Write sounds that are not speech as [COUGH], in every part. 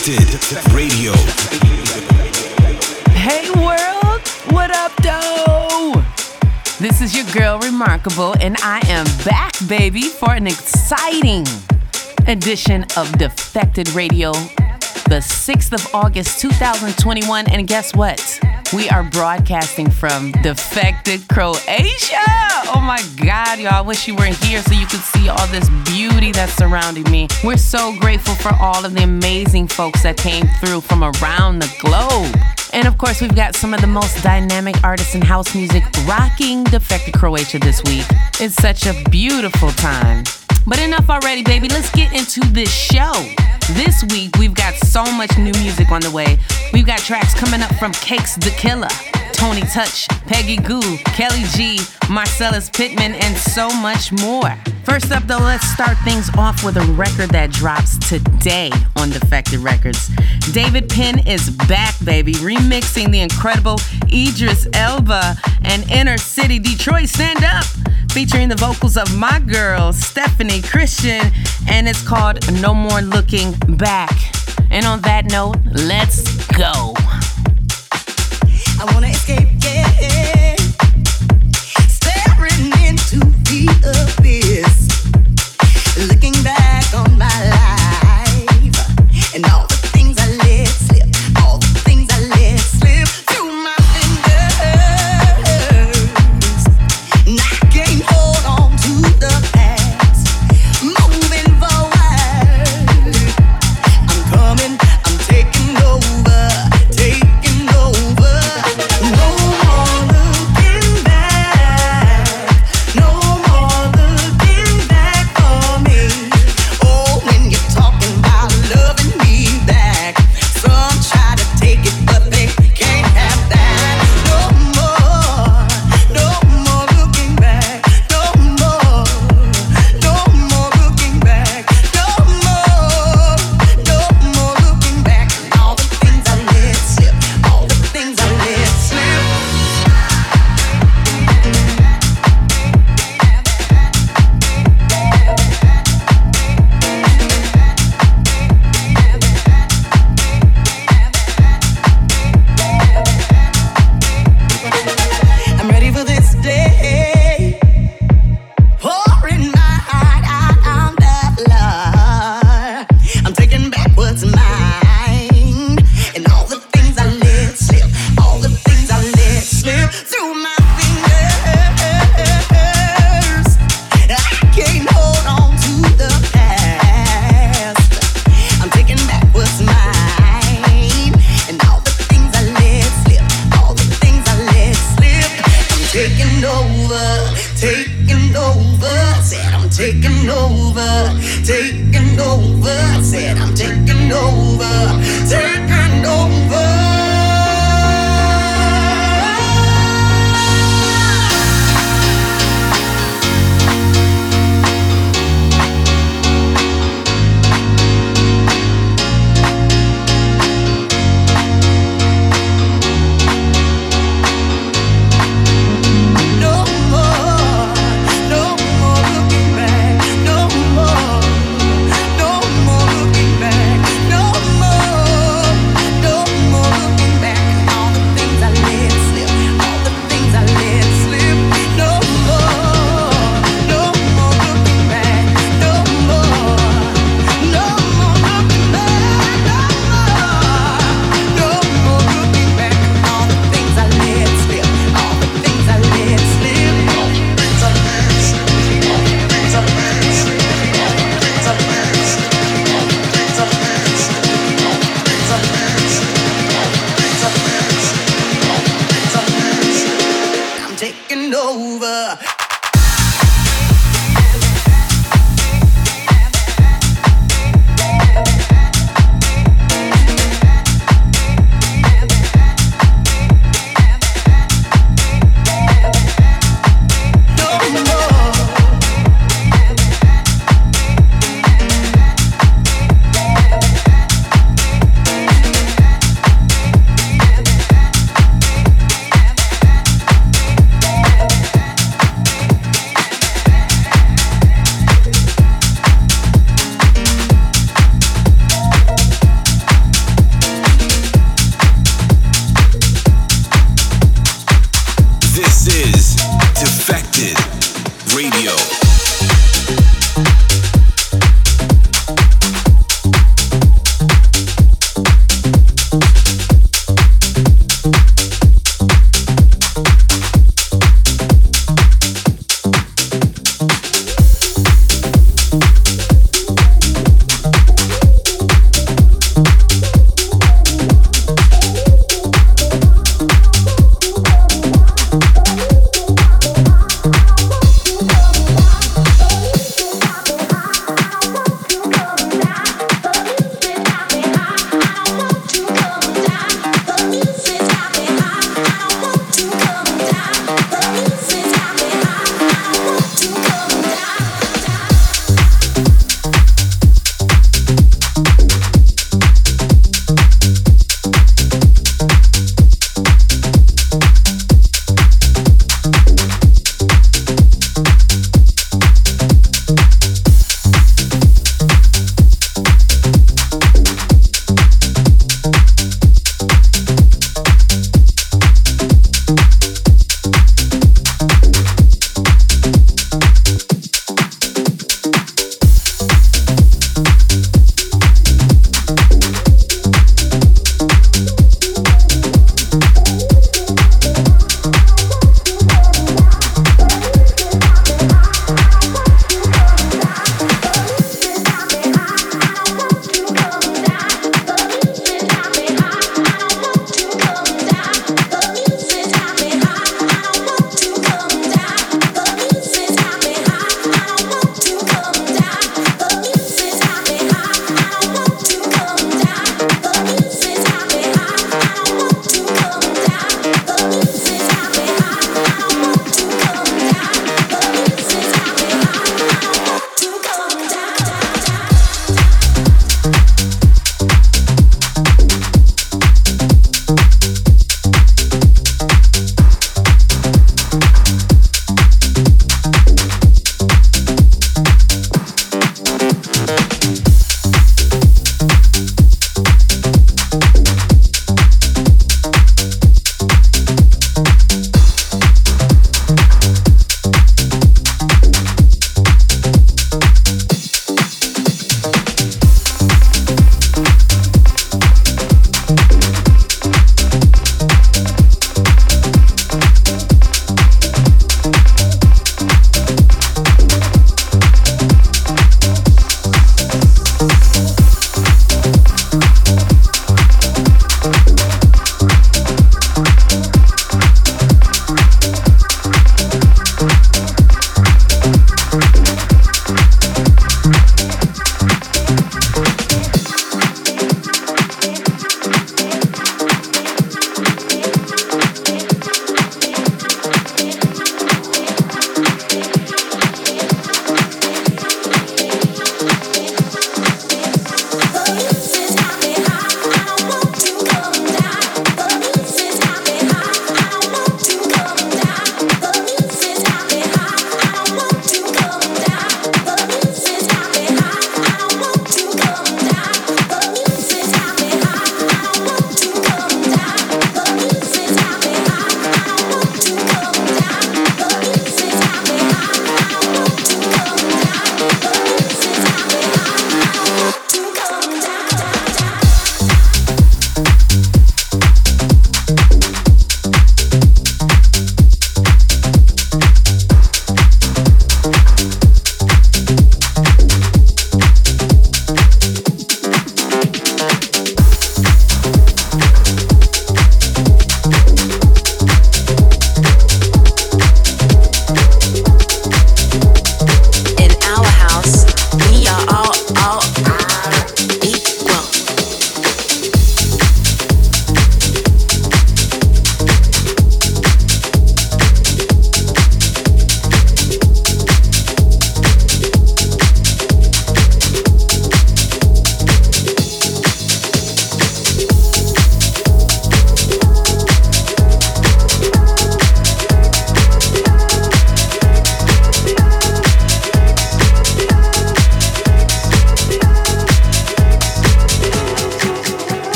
Radio. Hey world, what up, though? This is your girl, Rimarkable, and I am back, baby, for an exciting edition of Defected Radio, the 6th of August, 2021. And guess what? We are broadcasting from Defected Croatia. Oh my God, y'all. I wish you were here so you could see all this beauty that's surrounding me. We're so grateful for all of the amazing folks that came through from around the globe. And of course, we've got some of the most dynamic artists in house music rocking Defected Croatia this week. It's such a beautiful time. But enough already, baby. Let's get into this show. This week, we've got so much new music on the way. We've got tracks coming up from Cakes Da Killa, Tony Touch, Peggy Gou, Kelly G, Marcellus Pittman, and so much more. First up, though, let's start things off with a record that drops today on Defected Records. David Penn is back, baby, remixing the incredible Idris Elba and Inner City Detroit Stand Up, featuring the vocals of my girl, Stephanie Christian, and it's called No More Looking Back. And on that note, let's go. I wanna escape, yeah. Staring into the taking over. Said I'm taking over, taking over. Said I'm taking over, taking over.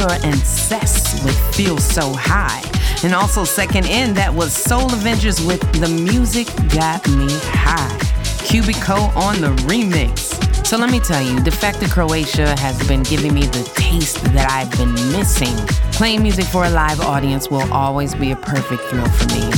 And Cess with Feel So High. And also, second in, that was Soul Avengerz with The Music Got Me High. Qubiko on the remix. So let me tell you, Defected Croatia has been giving me the taste that I've been missing. Playing music for a live audience will always be a perfect thrill for me.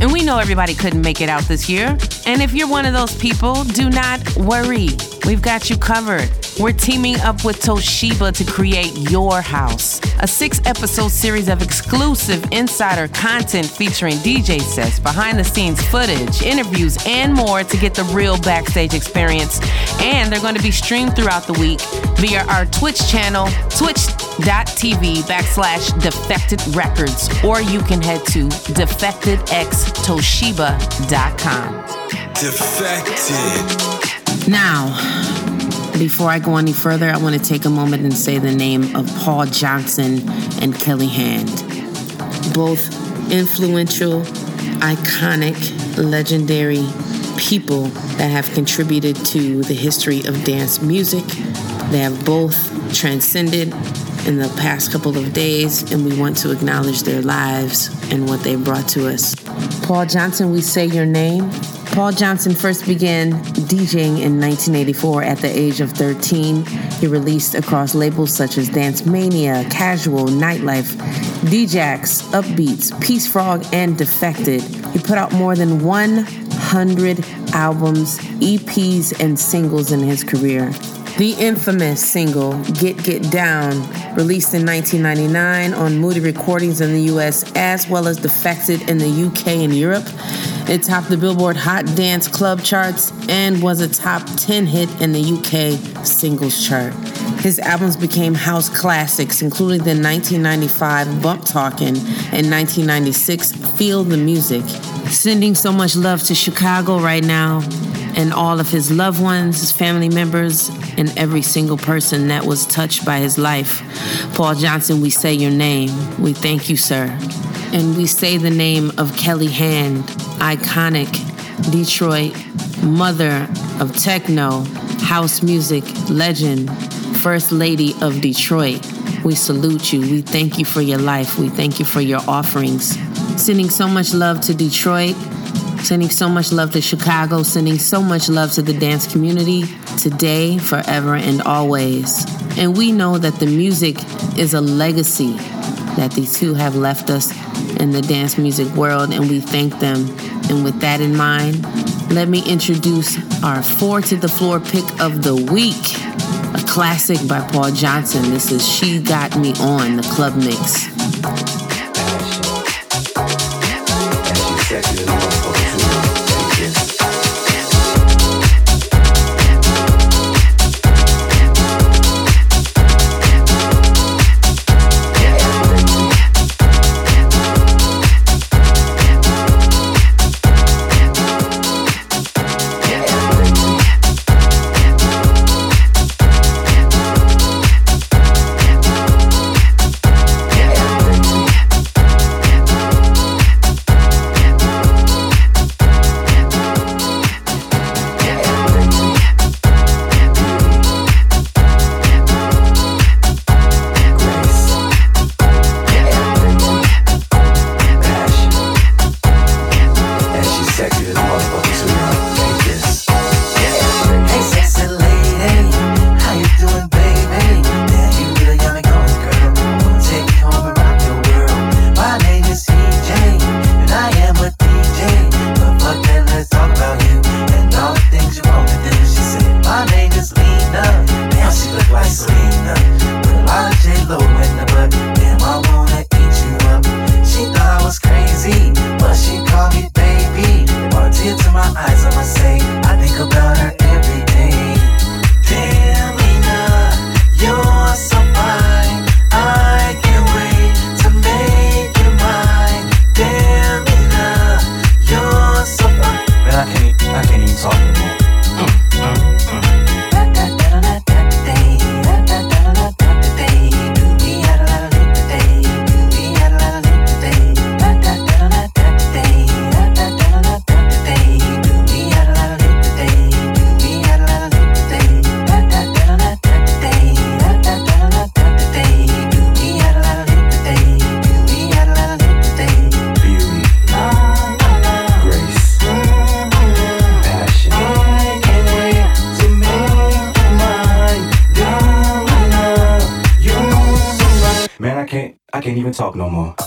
And we know everybody couldn't make it out this year. And if you're one of those people, do not worry. We've got you covered. We're teaming up with Toshiba to create Your House, a six episode series of exclusive insider content featuring DJ sets, behind the scenes footage, interviews, and more to get the real backstage experience. And they're going to be streamed throughout the week via our Twitch channel, twitch.tv backslash defected records, or you can head to defectedxtoshiba.com. Defected. Now, before I go any further, I want to take a moment and say the name of Paul Johnson and Kelli Hand. Both influential, iconic, legendary people that have contributed to the history of dance music. They have both transcended in the past couple of days, and we want to acknowledge their lives and what they brought to us. Paul Johnson, we say your name. Paul Johnson first began DJing in 1984 at the age of 13. He released across labels such as Dance Mania, Casual, Nightlife, DJax, Upbeats, Peace Frog, and Defected. He put out more than 100 albums, EPs, and singles in his career. The infamous single Get Get Down, released in 1999 on Moody Recordings in the US as well as Defected in the UK and Europe. It topped the Billboard Hot Dance Club charts and was a top 10 hit in the UK singles chart. His albums became house classics, including the 1995 Bump Talkin' and 1996 Feel the Music. Sending so much love to Chicago right now and all of his loved ones, his family members, and every single person that was touched by his life. Paul Johnson, we say your name. We thank you, sir. And we say the name of Kelli Hand, iconic Detroit mother of techno, house music legend, first lady of Detroit. We salute you. We thank you for your life. We thank you for your offerings. Sending so much love to Detroit, sending so much love to Chicago, sending so much love to the dance community today, forever, and always. And we know that the music is a legacy that these two have left us in the dance music world, and we thank them. And with that in mind, let me introduce our four to the floor pick of the week. A classic by Paul Johnson. This is She Got Me On, the club mix. Talk no more.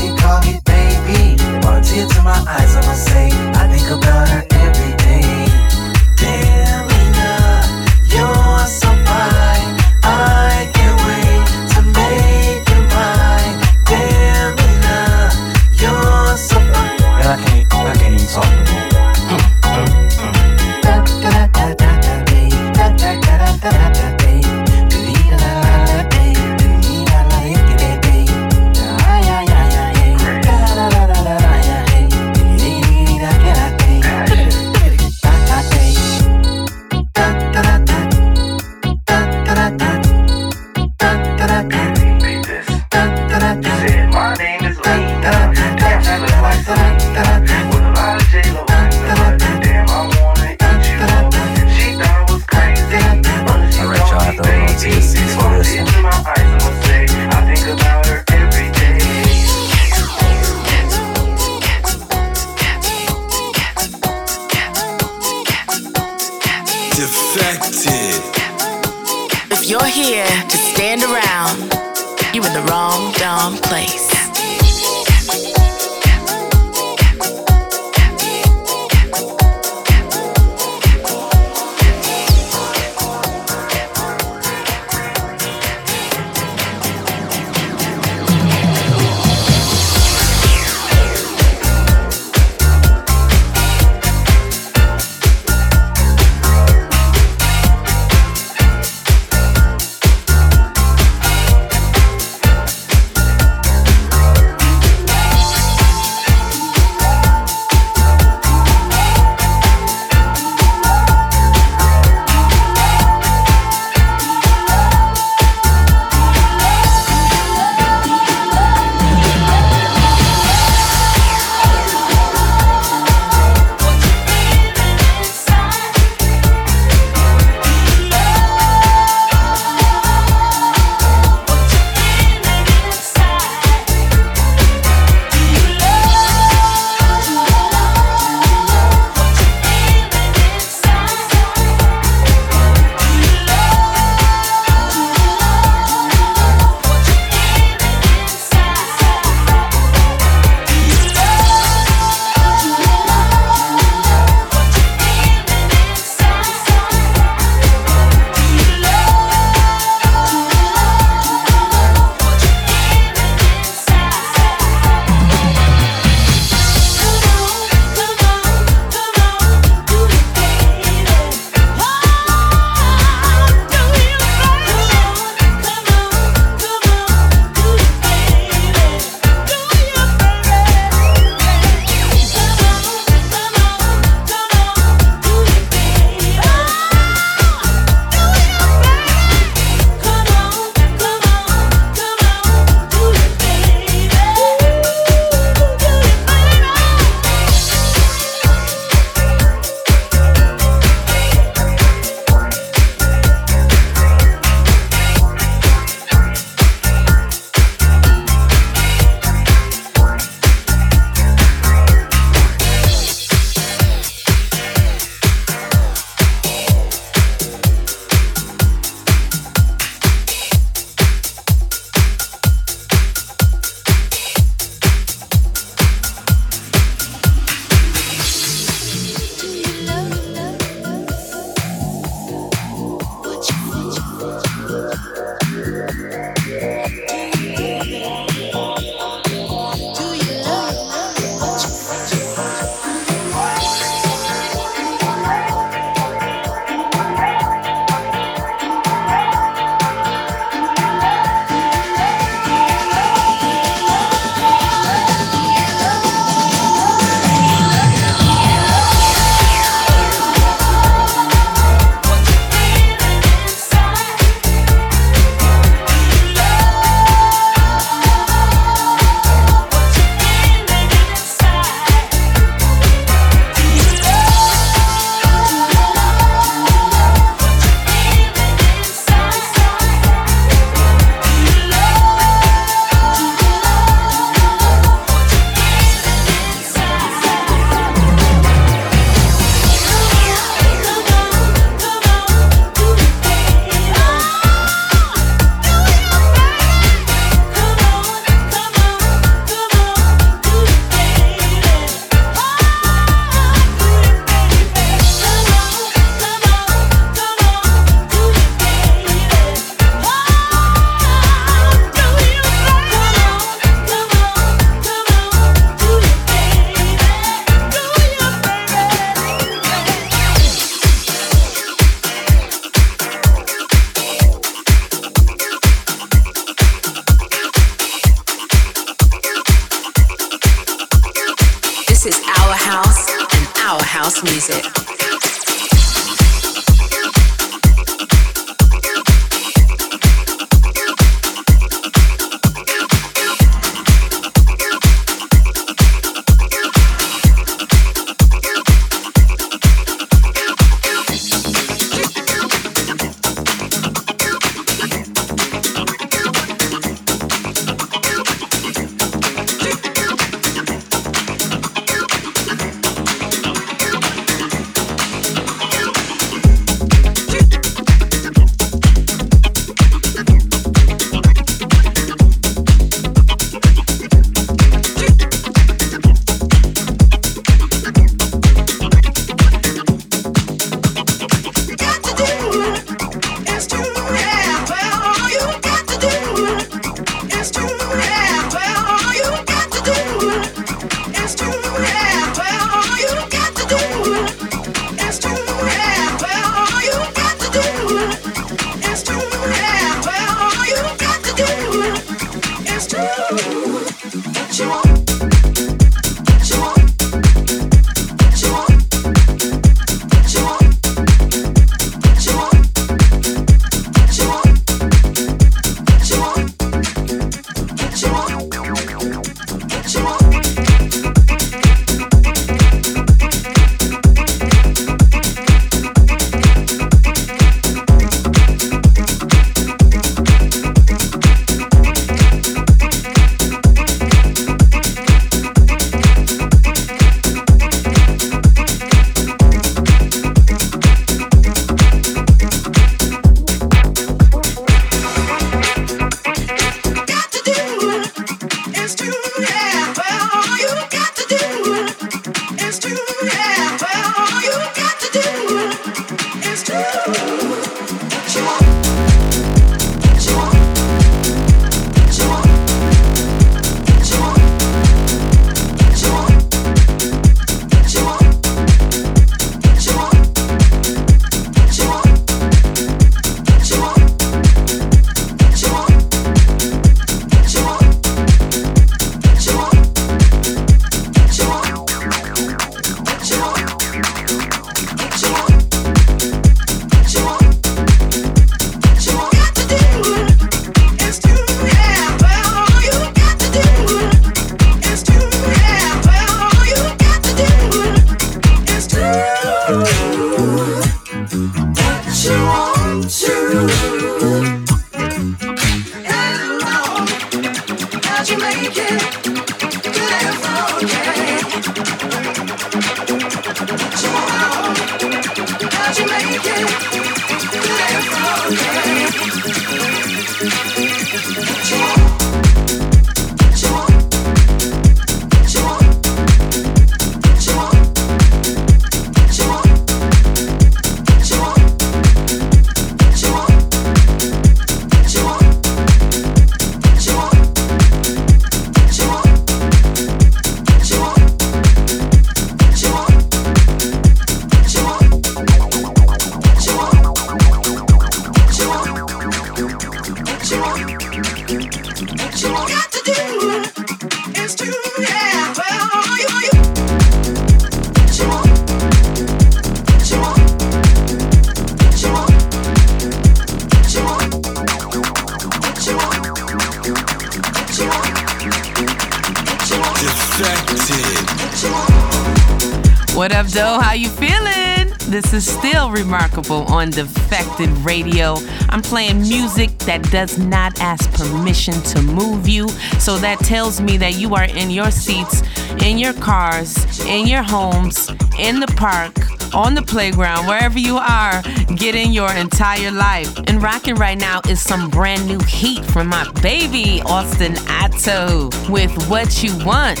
Playing music that does not ask permission to move you. So that tells me that you are in your seats, in your cars, in your homes, in the park, on the playground, wherever you are, getting your entire life. And rocking right now is some brand new heat from my baby, Austin Ato, with What You Want.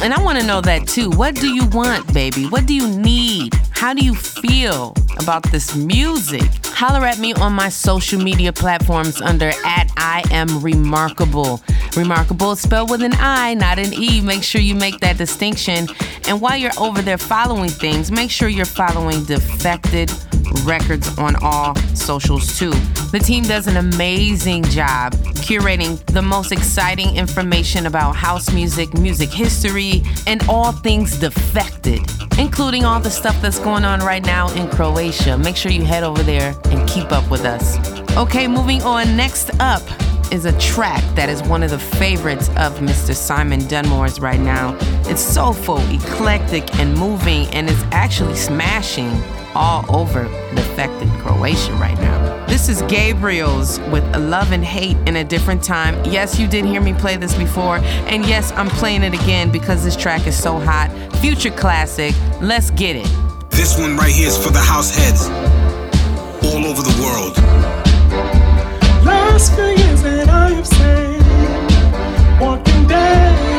And I want to know that too. What do you want, baby? What do you need? How do you feel about this music? Holler at me on my social media platforms under at I am remarkable. Rimarkable spelled with an I, not an E. Make sure you make that distinction. And while you're over there following things, make sure you're following Defected Records on all socials too. The team does an amazing job curating the most exciting information about house music, music history, and all things defected, including all the stuff that's going on right now in Croatia. Make sure you head over there and keep up with us. Okay, moving on. Next up, is a track that is one of the favorites of Mr. Simon Dunmore's right now. It's soulful, eclectic, and moving, and it's actually smashing all over Defected Croatia right now. This is Gabriels with Love and Hate in a Different Time. Yes, you did hear me play this before, and yes, I'm playing it again because this track is so hot. Future classic, let's get it. This one right here is for the house heads all over the world. Last few years that I have stayed, walking down.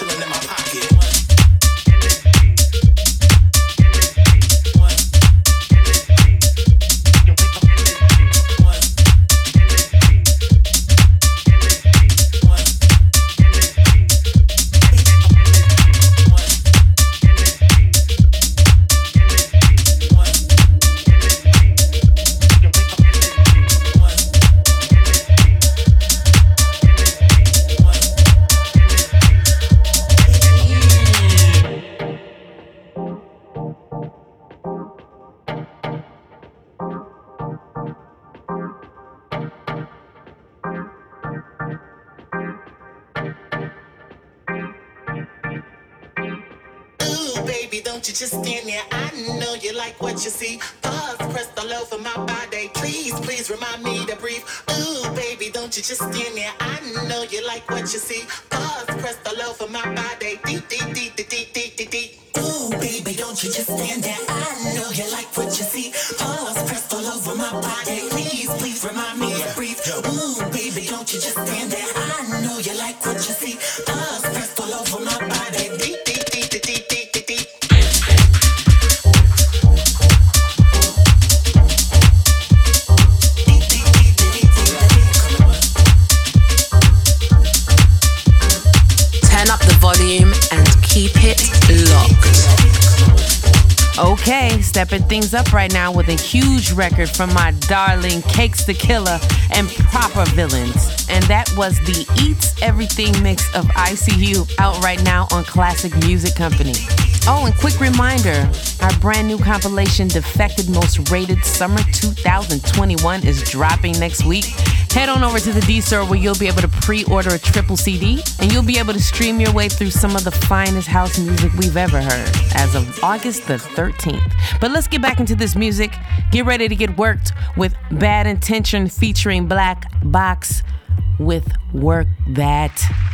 I'm in my pocket. stepping things up right now with a huge record from my darling Cakes Da Killa and Proper Villains. And that was the Eats Everything mix of ICU out right now on Classic Music Company. Oh, and quick reminder our brand new compilation, Defected Most Rated Summer 2021, is dropping next week. Head on over to the D Store where you'll be able to pre order a triple CD, and you'll be able to stream your way through some of the finest house music we've ever heard as of August the 13th. But let's get back into this music. Get ready to get worked with Bad Intention featuring Black Box with Work That.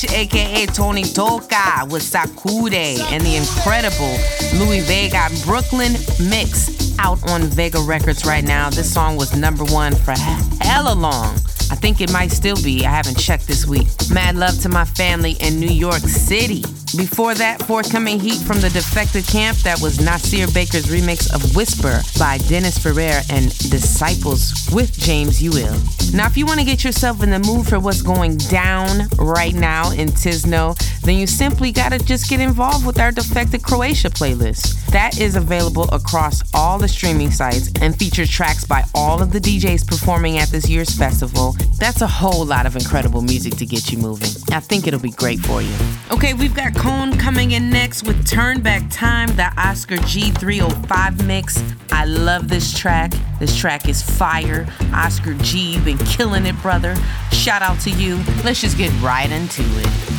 Touch, aka Tony Toka, with Sacude and the incredible Louie Vega Brooklyn mix out on Vega Records right now. This song was number one for hella long. I think it might still be. I haven't checked this week. Mad love to my family in New York City. Before that, forthcoming heat from the Defected Camp, that was Nasser Baker's remix of Whisper by Dennis Ferrer and Disciples with James Yuill. Now, if you want to get yourself in the mood for what's going down right now in Tisno, then you simply got to just get involved with our Defected Croatia playlist. That is available across all the streaming sites and features tracks by all of the DJs performing at this year's festival. That's a whole lot of incredible music to get you moving. I think it'll be great for you. Okay, we've got COHN coming in next with Turn Back Time, the Oscar G305 mix. I love this track. This track is fire. Oscar G, you been killing it, brother. Shout out to you. Let's just get right into it.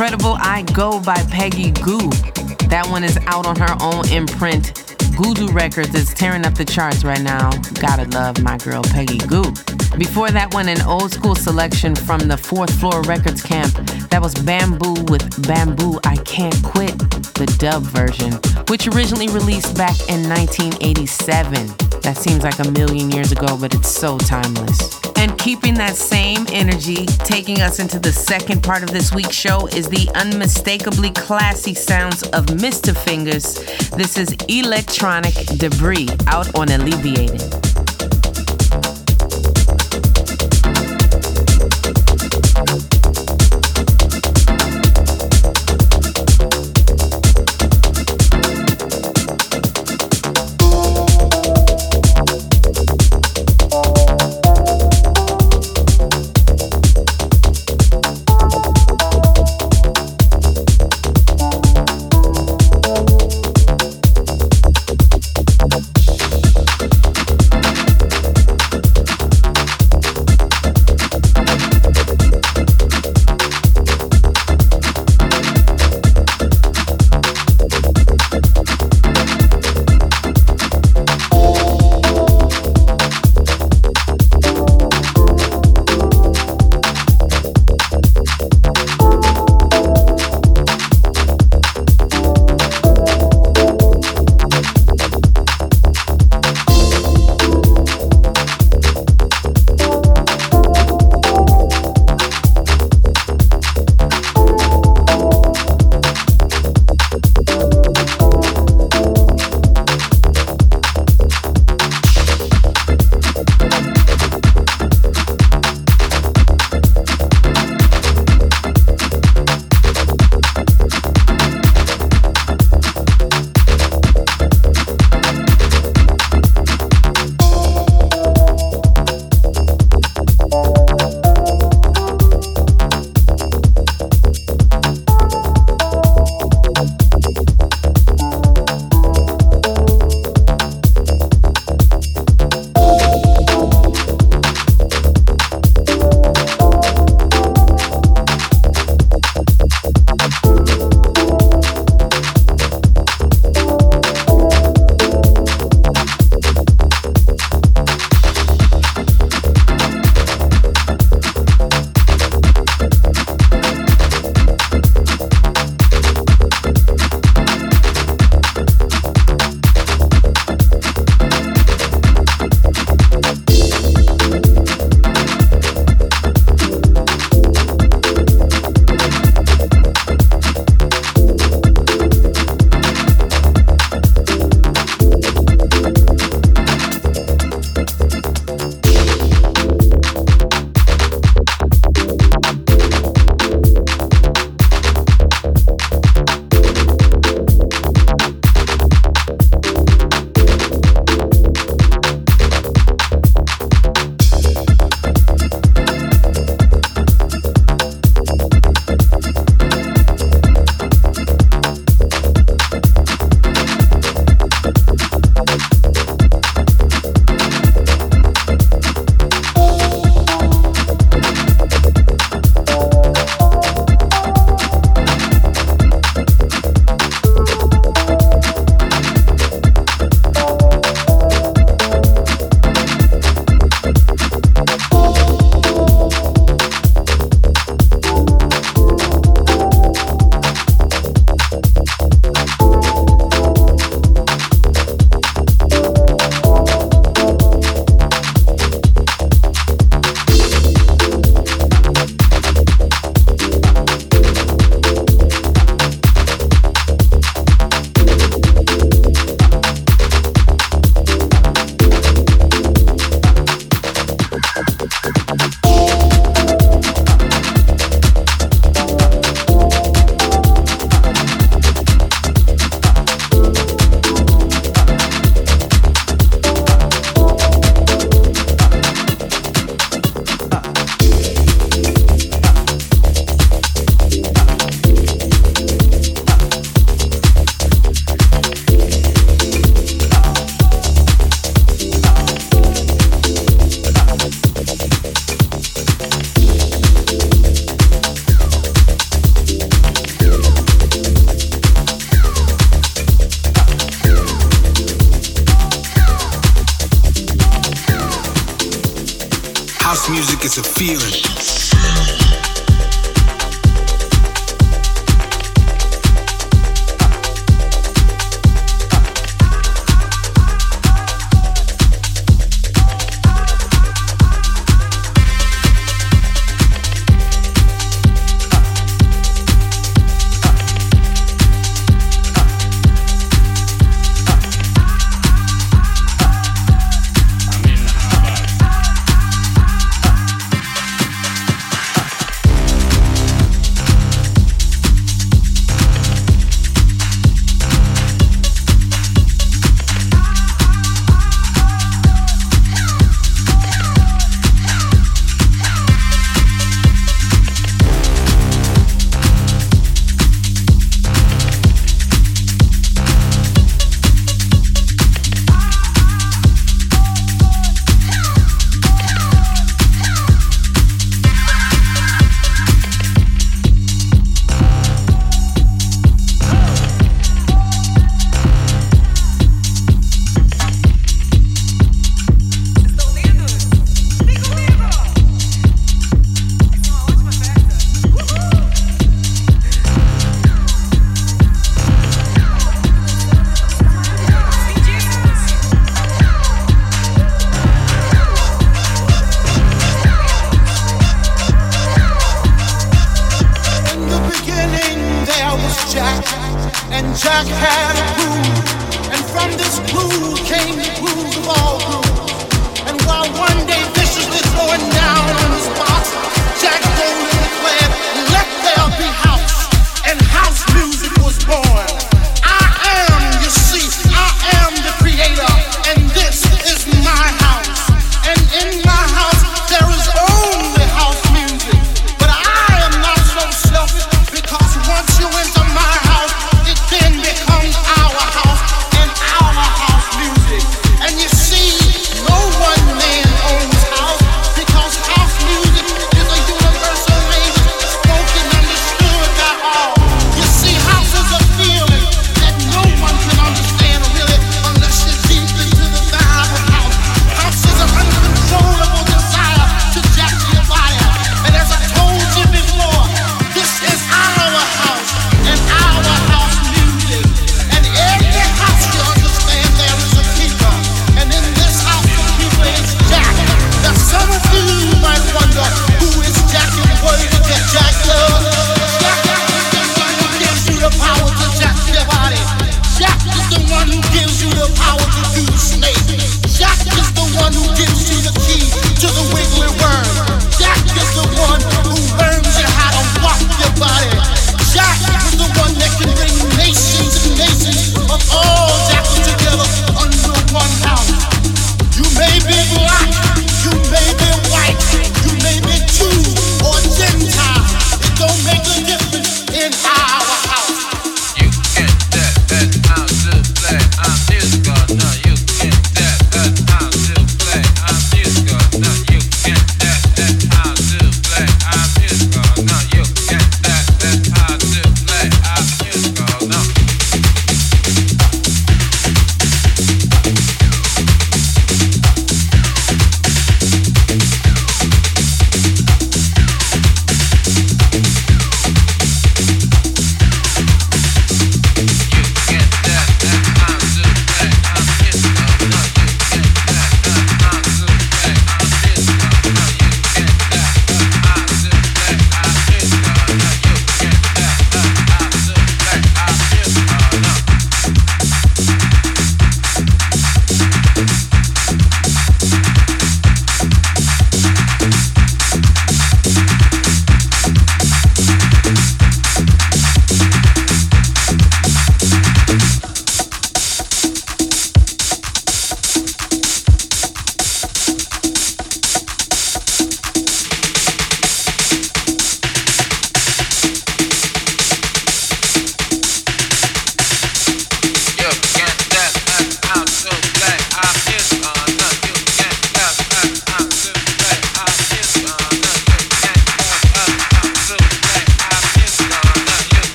Incredible I Go by Peggy Gou. That one is out on her own imprint, Gudu Records is tearing up the charts right now. Gotta love my girl Peggy Gou. Before that one, an old school selection from the Fourth Floor Records camp. That was Bamboo with Bamboo I Can't Quit, the dub version, which originally released back in 1987. That seems like a million years ago, but it's so timeless. And keeping that same energy, taking us into the second part of this week's show is the unmistakably classy sounds of Mr. Fingers. This is Electronic Debris out on Alleviated.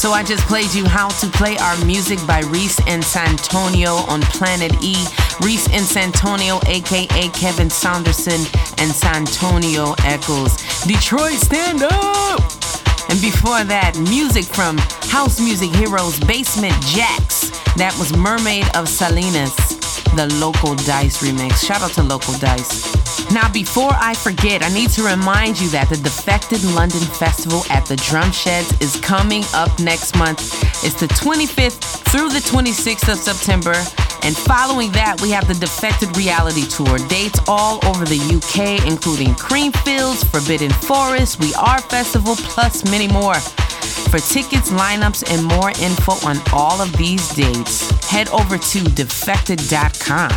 So I just played you How to Play Our Music by Reese and Santonio on Planet E. Reese and Santonio, aka Kevin Saunderson and Santonio Echols. Detroit, stand up! And before that, music from House Music Heroes Basement Jaxx. That was Mermaid of Salinas, the Loco Dice remix. Shout out to Loco Dice. Now, before I forget, I need to remind you that the Defected London Festival at the Drum Sheds is coming up next month. It's the 25th through the 26th of September. And following that, we have the Defected Reality Tour. Dates all over the UK, including Creamfields, Forbidden Forest, We Are Festival, plus many more. For tickets, lineups, and more info on all of these dates, head over to defected.com.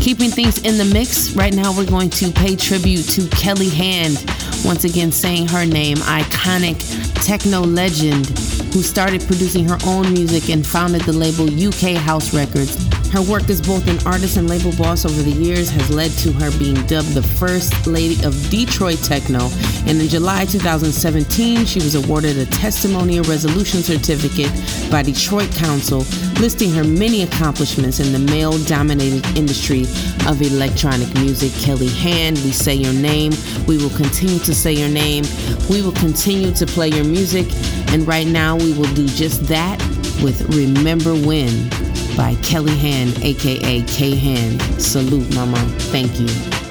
Keeping things in the mix, right now we're going to pay tribute to Kelli Hand. Once again, saying her name, iconic techno legend who started producing her own music and founded the label UK House Records. Her work as both an artist and label boss over the years has led to her being dubbed the first lady of Detroit techno. And in July 2017, she was awarded a testimonial resolution certificate by Detroit Council, listing her many accomplishments in the male dominated industry of electronic music. Kelli Hand, we say your name. We will continue to say your name. We will continue to play your music. And right now, we will do just that with Remember When by Kelli Hand, aka K Hand. Salute, mama. Thank you.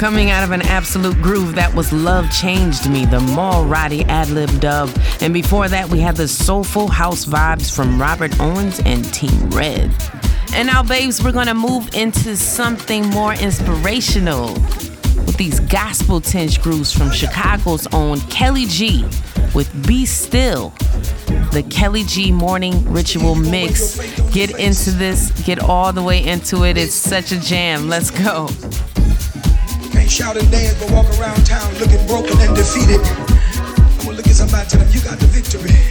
Coming out of an absolute groove that was Love Changed Me, the MAW Rowdy ad lib dub. And before that, we had the soulful house vibes from Robert Owens and TeamRedz. And now, babes, we're gonna move into something more inspirational with these gospel tinge grooves from Chicago's own Kelly G with Be Still the Kelly G Morning Ritual Mix. Get into this, get all the way into it. It's such a jam. Let's go shout and dance, but walk around town looking broken and defeated. I'm gonna look at somebody and tell them you got the victory.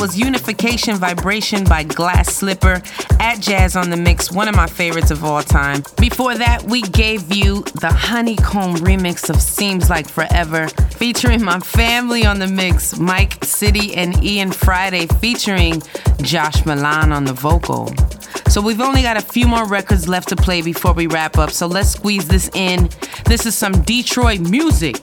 was Unification Vibration by Glass Slipper at Jazz on the Mix, one of my favorites of all time. Before that, we gave you the Honeycomb remix of Seems Like Forever, featuring my family on the mix, Mike City and Ian Friday, featuring Josh Milan on the vocal. So we've only got a few more records left to play before we wrap up, so let's squeeze this in. This is some Detroit music.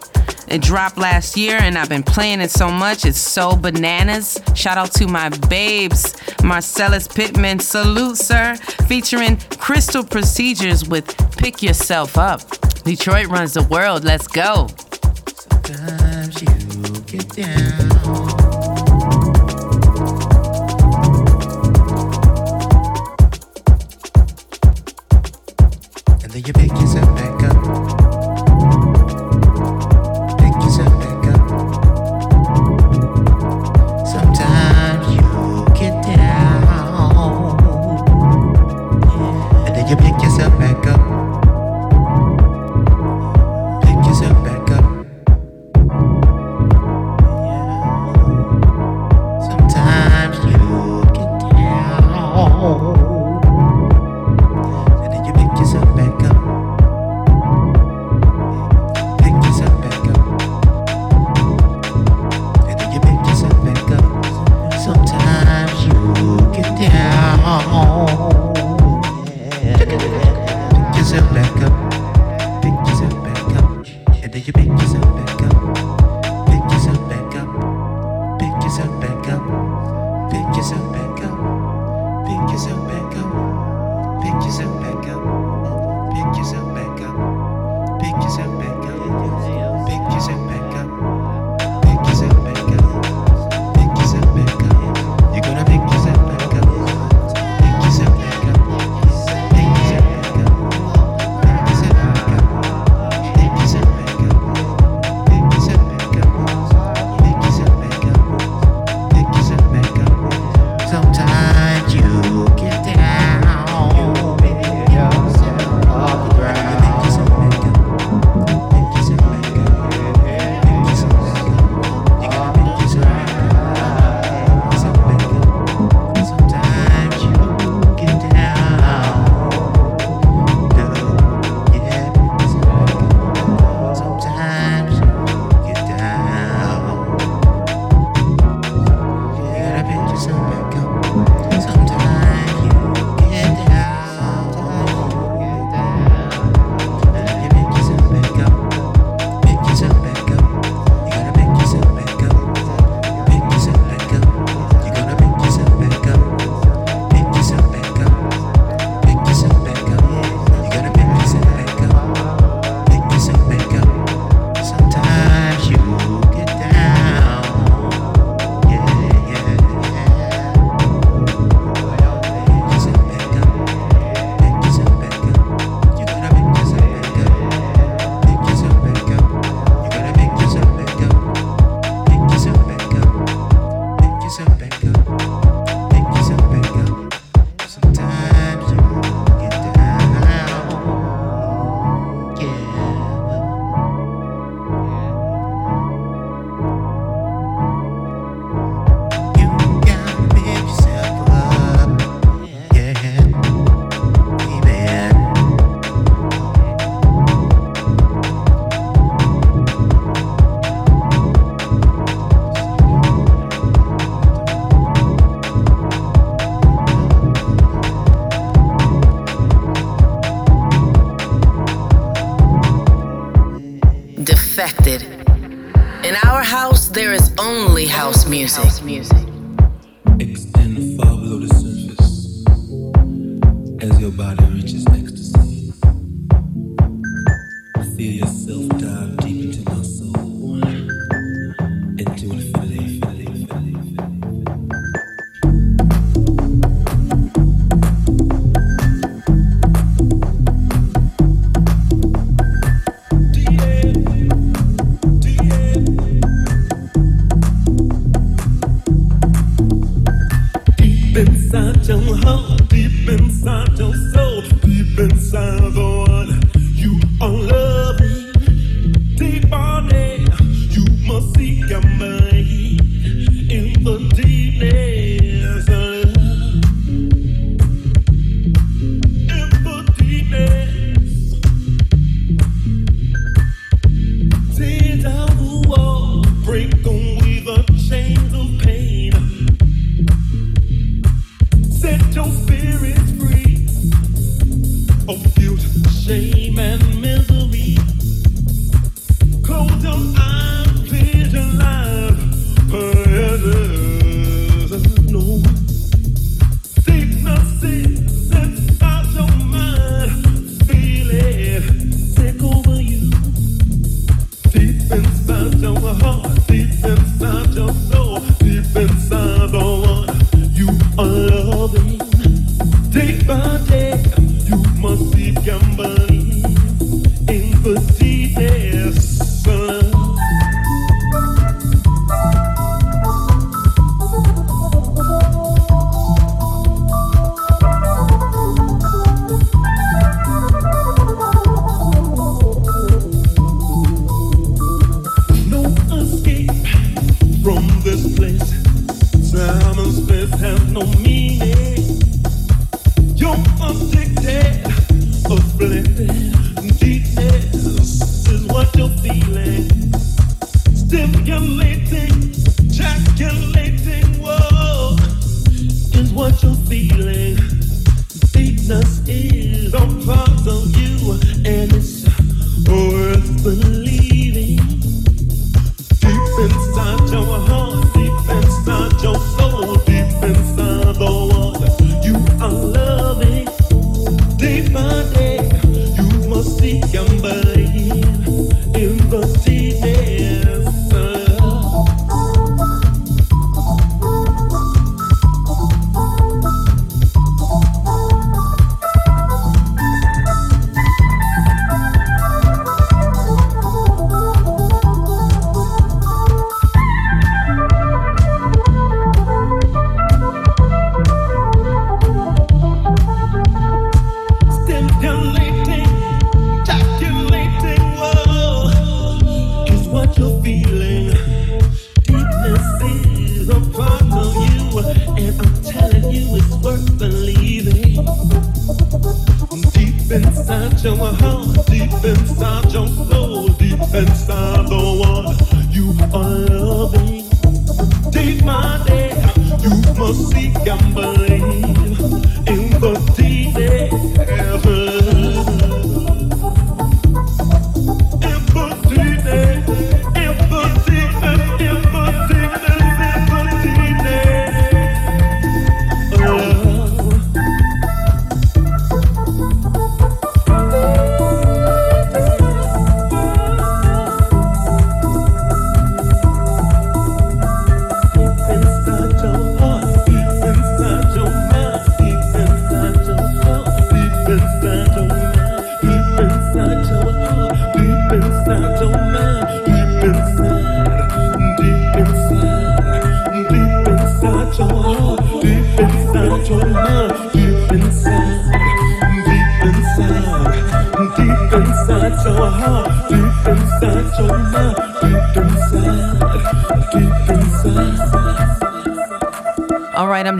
It dropped last year and I've been playing it so much. It's so bananas. Shout out to my babes, Marcellus Pittman. Salute, sir. Featuring Crystal Procedures with Pick Yourself Up. Detroit runs the world. Let's go. Sometimes you get down. you pick yourself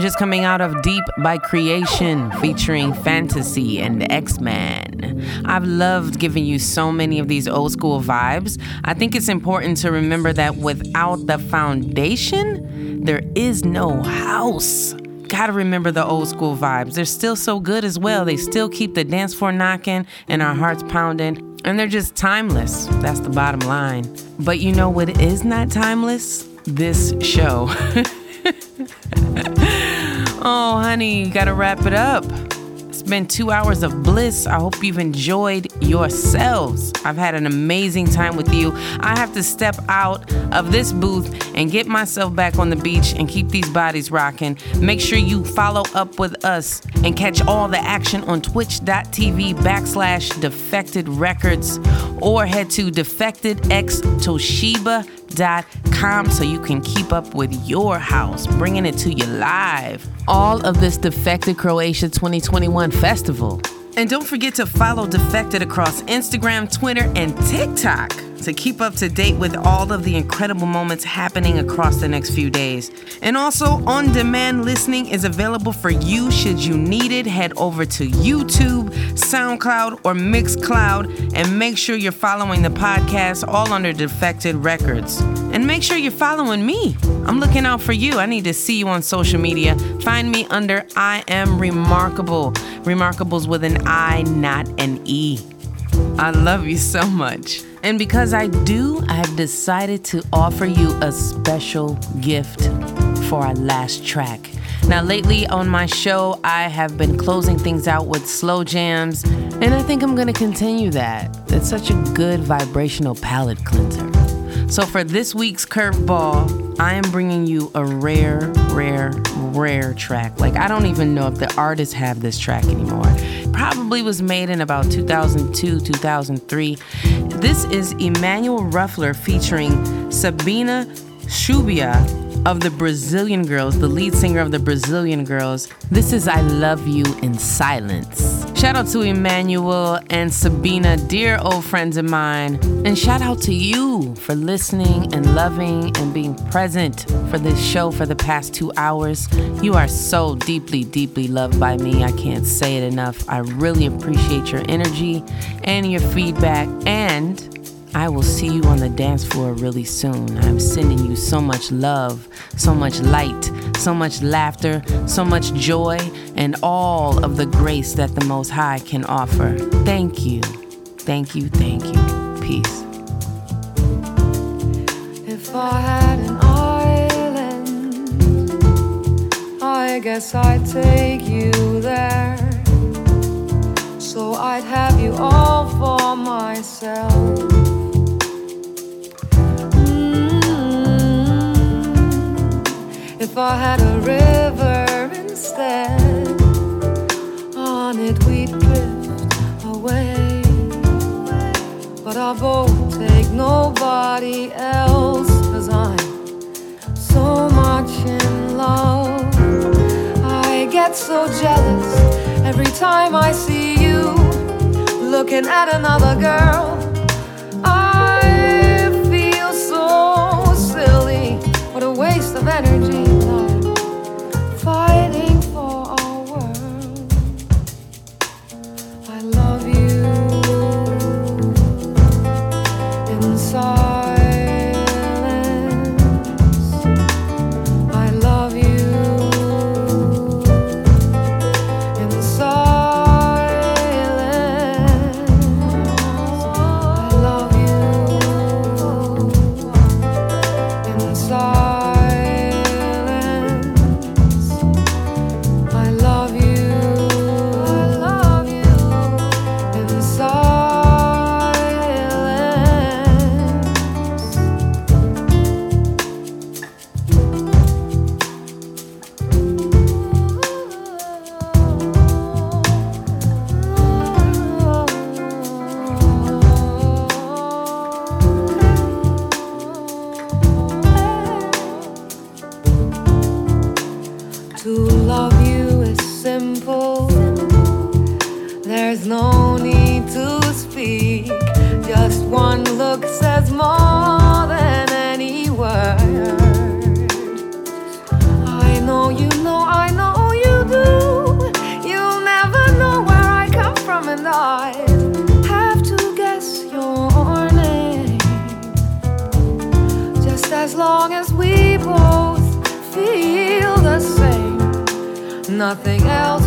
just coming out of Deep by Creation featuring Fantasy and X Man. I've loved giving you so many of these old school vibes. I think it's important to remember that without the foundation, there is no house. Gotta remember the old school vibes. They're still so good as well. They still keep the dance floor knocking and our hearts pounding, and they're just timeless. That's the bottom line. But you know what is not timeless? This show. [LAUGHS] oh, honey, you gotta wrap it up. It's been two hours of bliss. I hope you've enjoyed yourselves. I've had an amazing time with you. I have to step out of this booth and get myself back on the beach and keep these bodies rocking. Make sure you follow up with us and catch all the action on twitch.tv backslash defected records or head to defectedxtoshiba.com so you can keep up with your house, bringing it to you live. All of this Defected Croatia 2021 festival. And don't forget to follow Defected across Instagram, Twitter, and TikTok to keep up to date with all of the incredible moments happening across the next few days. And also, on demand listening is available for you should you need it. Head over to YouTube, SoundCloud, or Mixcloud and make sure you're following the podcast all under Defected Records. And make sure you're following me. I'm looking out for you. I need to see you on social media. Find me under I Am Rimarkable. Rimarkables with an I, not an E. I love you so much. And because I do, I've decided to offer you a special gift for our last track. Now, lately on my show, I have been closing things out with slow jams, and I think I'm gonna continue that. It's such a good vibrational palate cleanser. So for this week's curveball, I am bringing you a rare, rare, rare track. Like I don't even know if the artists have this track anymore. Probably was made in about 2002, 2003. This is Emmanuel Ruffler featuring Sabina Sciubba of the Brazilian Girls, the lead singer of the Brazilian Girls. This is I Love You in Silence. Shout out to Emmanuel and Sabina, dear old friends of mine. And shout out to you for listening and loving and being present for this show for the past two hours. You are so deeply, deeply loved by me. I can't say it enough. I really appreciate your energy and your feedback. And I will see you on the dance floor really soon. I'm sending you so much love, so much light, so much laughter, so much joy, and all of the grace that the Most High can offer. Thank you. Thank you. Thank you. Peace. If I had an island, I guess I'd take you there. So I'd have you all for myself. If I had a river instead, on it we'd drift away. But I won't take nobody else, cause I'm so much in love. I get so jealous every time I see you looking at another girl. I feel so silly, what a waste of energy. Nothing else